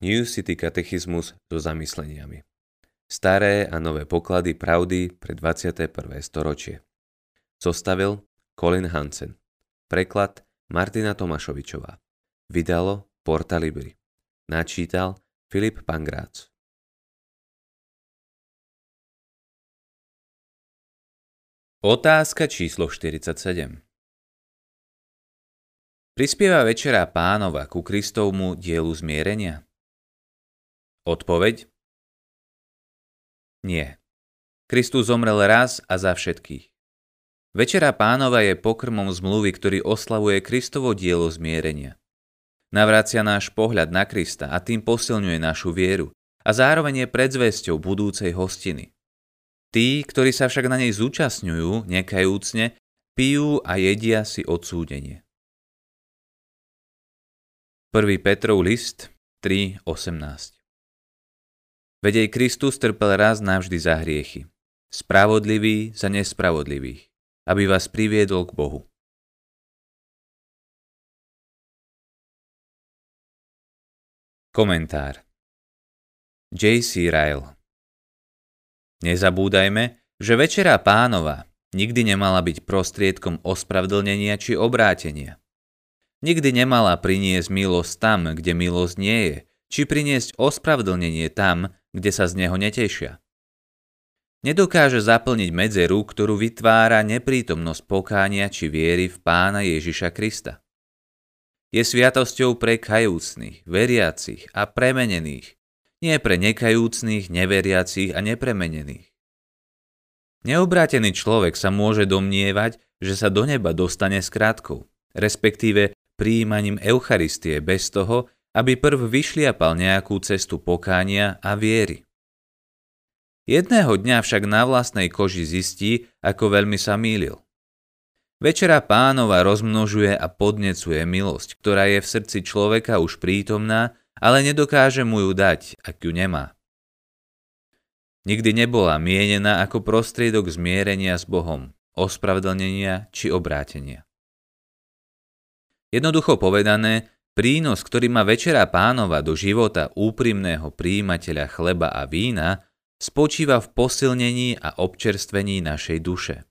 New City katechizmus so zamysleniami. Staré a nové poklady pravdy pre 21. storočie. Zostavil Colin Hansen. Preklad Martina Tomašovičová. Vydalo Porta Libri. Načítal Filip Pangrác. Otázka číslo 47 Prispieva večera pánova ku Kristovmu dielu zmierenia? Odpoveď? Nie. Kristus zomrel raz a za všetkých. Večera pánova je pokrmom zmluvy, ktorý oslavuje Kristovo dielo zmierenia. Navracia náš pohľad na Krista a tým posilňuje našu vieru a zároveň je predzvesťou budúcej hostiny. Tí, ktorí sa však na nej zúčastňujú, nekajúcne, pijú a jedia si odsúdenie. 1. Petrov list 3.18 Veď aj Kristus trpel raz navždy za hriechy. Spravodlivý za nespravodlivých, aby vás priviedol k Bohu. Komentár J.C. Ryle Nezabúdajme, že Večera pánova nikdy nemala byť prostriedkom ospravedlnenia či obrátenia. Nikdy nemala priniesť milosť tam, kde milosť nie je, či priniesť ospravedlnenie tam, kde sa z neho netešia. Nedokáže zaplniť medzeru, ktorú vytvára neprítomnosť pokánia či viery v pána Ježiša Krista. Je sviatosťou pre kajúcných, veriacich a premenených, nie pre nekajúcných, neveriacich a nepremenených. Neobrátený človek sa môže domnievať, že sa do neba dostane skrátkou, respektíve príjmaním Eucharistie bez toho, aby prv vyšliapal nejakú cestu pokánia a viery. Jedného dňa však na vlastnej koži zistí, ako veľmi sa mýlil. Večera pánova rozmnožuje a podnecuje milosť, ktorá je v srdci človeka už prítomná, ale nedokáže mu ju dať, ak ju nemá. Nikdy nebola mienená ako prostriedok zmierenia s Bohom, ospravedlnenia či obrátenia. Jednoducho povedané, Prínos, ktorý má Večera pánova do života úprimného príjimateľa chleba a vína, spočíva v posilnení a občerstvení našej duše.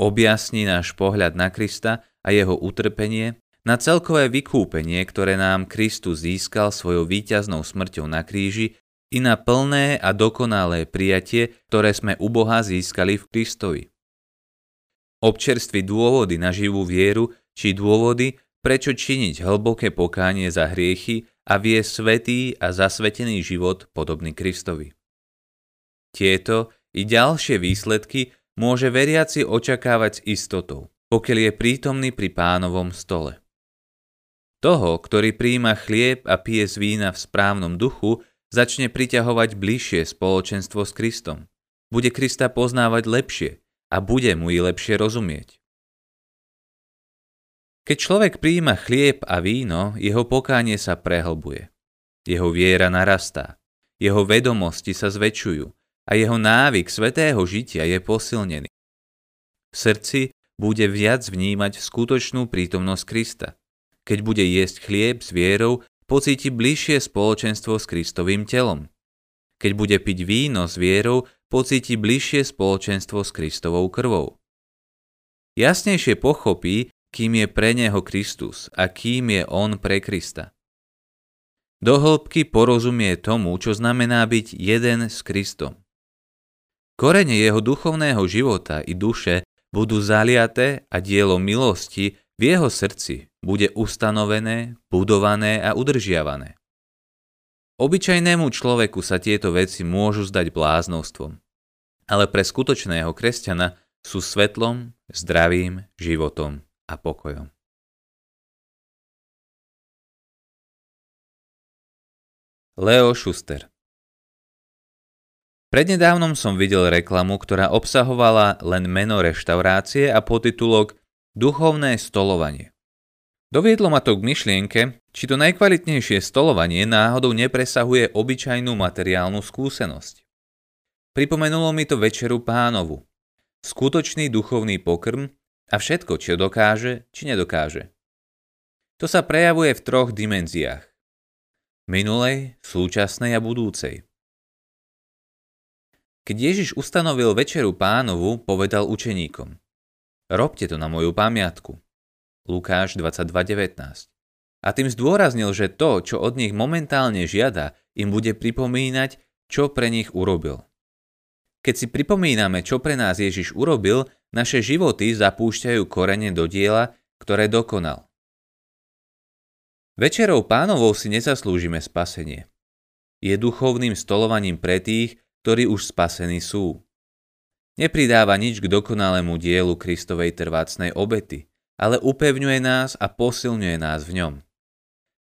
Objasní náš pohľad na Krista a jeho utrpenie, na celkové vykúpenie, ktoré nám Kristus získal svojou víťaznou smrťou na kríži i na plné a dokonalé prijatie, ktoré sme u Boha získali v Kristovi. Občerství dôvody na živú vieru či dôvody, prečo činiť hlboké pokánie za hriechy a vie svetý a zasvetený život podobný Kristovi. Tieto i ďalšie výsledky môže veriaci očakávať s istotou, pokiaľ je prítomný pri pánovom stole. Toho, ktorý príjima chlieb a pije z vína v správnom duchu, začne priťahovať bližšie spoločenstvo s Kristom. Bude Krista poznávať lepšie a bude mu i lepšie rozumieť. Keď človek prijíma chlieb a víno, jeho pokánie sa prehlbuje. Jeho viera narastá, jeho vedomosti sa zväčšujú a jeho návyk svetého žitia je posilnený. V srdci bude viac vnímať skutočnú prítomnosť Krista. Keď bude jesť chlieb s vierou, pocíti bližšie spoločenstvo s Kristovým telom. Keď bude piť víno s vierou, pocíti bližšie spoločenstvo s Kristovou krvou. Jasnejšie pochopí, kým je pre neho Kristus a kým je on pre Krista. Do hĺbky porozumie tomu, čo znamená byť jeden s Kristom. Korene jeho duchovného života i duše budú zaliaté a dielo milosti v jeho srdci bude ustanovené, budované a udržiavané. Obyčajnému človeku sa tieto veci môžu zdať bláznostvom, ale pre skutočného kresťana sú svetlom, zdravým životom a pokojom. Leo Schuster Prednedávnom som videl reklamu, ktorá obsahovala len meno reštaurácie a podtitulok Duchovné stolovanie. Doviedlo ma to k myšlienke, či to najkvalitnejšie stolovanie náhodou nepresahuje obyčajnú materiálnu skúsenosť. Pripomenulo mi to večeru pánovu. Skutočný duchovný pokrm, a všetko, čo dokáže, či nedokáže. To sa prejavuje v troch dimenziách. minulej, súčasnej a budúcej. Keď Ježiš ustanovil večeru pánovu, povedal učeníkom Robte to na moju pamiatku. Lukáš 22.19 A tým zdôraznil, že to, čo od nich momentálne žiada, im bude pripomínať, čo pre nich urobil. Keď si pripomíname, čo pre nás Ježiš urobil, naše životy zapúšťajú korene do diela, ktoré dokonal. Večerou pánovou si nezaslúžime spasenie. Je duchovným stolovaním pre tých, ktorí už spasení sú. Nepridáva nič k dokonalému dielu Kristovej trvácnej obety, ale upevňuje nás a posilňuje nás v ňom.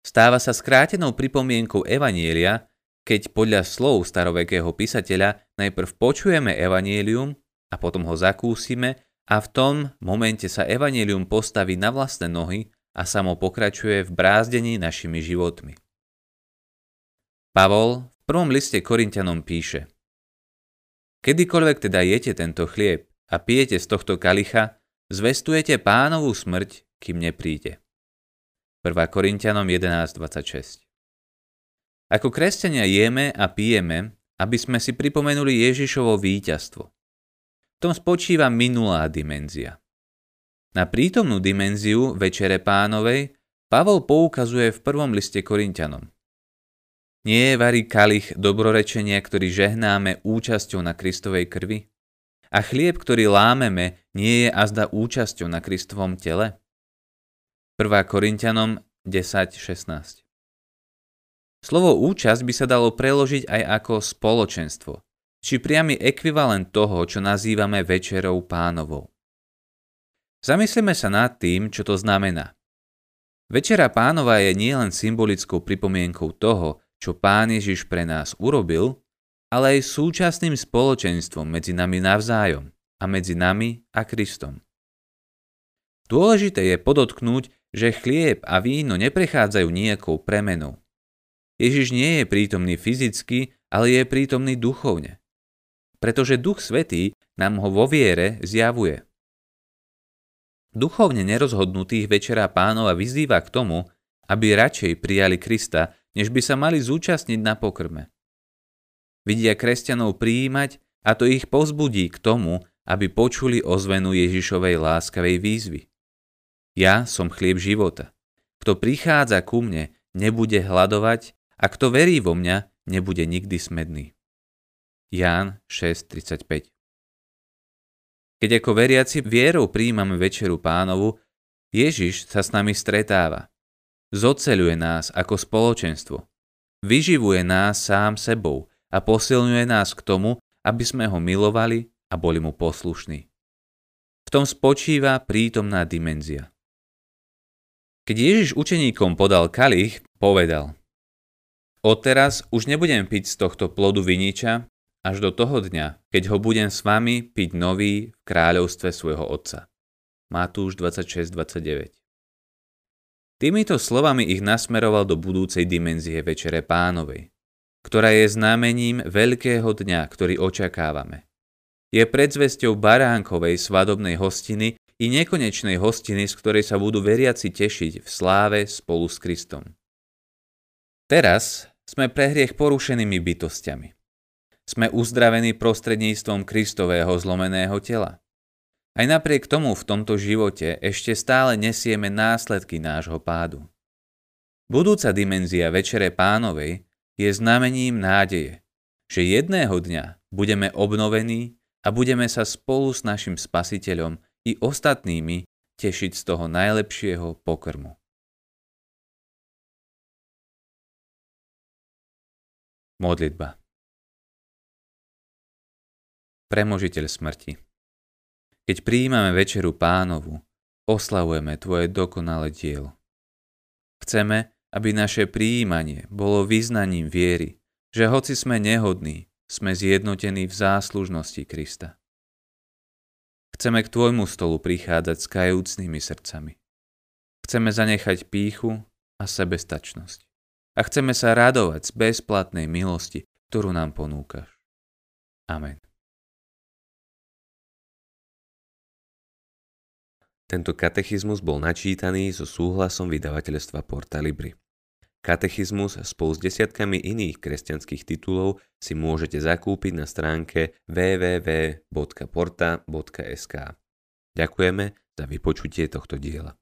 Stáva sa skrátenou pripomienkou Evanielia, keď podľa slov starovekého písateľa najprv počujeme Evanielium a potom ho zakúsime a v tom momente sa Evanielium postaví na vlastné nohy a samo pokračuje v brázdení našimi životmi. Pavol v prvom liste Korintianom píše Kedykoľvek teda jete tento chlieb a pijete z tohto kalicha, zvestujete pánovú smrť, kým nepríde. 1. Korintianom 11.26 Ako kresťania jeme a pijeme, aby sme si pripomenuli Ježišovo víťazstvo. Tom spočíva minulá dimenzia. Na prítomnú dimenziu Večere pánovej Pavol poukazuje v prvom liste Korintianom. Nie je varí kalich dobrorečenia, ktorý žehnáme účasťou na Kristovej krvi? A chlieb, ktorý lámeme, nie je azda účasťou na Kristovom tele? 1. Korintianom 10.16 Slovo účasť by sa dalo preložiť aj ako spoločenstvo, či priamy ekvivalent toho, čo nazývame večerou pánovou. Zamyslíme sa nad tým, čo to znamená. Večera pánova je nielen symbolickou pripomienkou toho, čo pán Ježiš pre nás urobil, ale aj súčasným spoločenstvom medzi nami navzájom a medzi nami a Kristom. Dôležité je podotknúť, že chlieb a víno neprechádzajú nejakou premenou. Ježiš nie je prítomný fyzicky, ale je prítomný duchovne. Pretože Duch Svetý nám ho vo viere zjavuje. Duchovne nerozhodnutých večera pánova vyzýva k tomu, aby radšej prijali Krista, než by sa mali zúčastniť na pokrme. Vidia kresťanov prijímať a to ich pozbudí k tomu, aby počuli ozvenu Ježišovej láskavej výzvy. Ja som chlieb života. Kto prichádza ku mne, nebude hľadovať a kto verí vo mňa, nebude nikdy smedný. Ján 6.35 keď ako veriaci vierou príjmame večeru pánovu, Ježiš sa s nami stretáva. Zoceľuje nás ako spoločenstvo. Vyživuje nás sám sebou a posilňuje nás k tomu, aby sme ho milovali a boli mu poslušní. V tom spočíva prítomná dimenzia. Keď Ježiš učeníkom podal kalich, povedal Odteraz už nebudem piť z tohto plodu viniča, až do toho dňa, keď ho budem s vami piť nový v kráľovstve svojho Otca. Matúš 26.29 Týmito slovami ich nasmeroval do budúcej dimenzie Večere pánovej, ktorá je znamením veľkého dňa, ktorý očakávame. Je predzvesťou baránkovej svadobnej hostiny i nekonečnej hostiny, z ktorej sa budú veriaci tešiť v sláve spolu s Kristom. Teraz sme pre hriech porušenými bytostiami. Sme uzdravení prostredníctvom Kristového zlomeného tela. Aj napriek tomu v tomto živote ešte stále nesieme následky nášho pádu. Budúca dimenzia Večere pánovej je znamením nádeje, že jedného dňa budeme obnovení a budeme sa spolu s našim spasiteľom i ostatnými tešiť z toho najlepšieho pokrmu. Modlitba premožiteľ smrti. Keď prijímame večeru pánovu, oslavujeme Tvoje dokonalé dielo. Chceme, aby naše prijímanie bolo vyznaním viery, že hoci sme nehodní, sme zjednotení v záslužnosti Krista. Chceme k Tvojmu stolu prichádzať s kajúcnými srdcami. Chceme zanechať píchu a sebestačnosť. A chceme sa radovať z bezplatnej milosti, ktorú nám ponúkaš. Amen. Tento katechizmus bol načítaný so súhlasom vydavateľstva Porta Libri. Katechizmus spolu s desiatkami iných kresťanských titulov si môžete zakúpiť na stránke www.porta.sk. Ďakujeme za vypočutie tohto diela.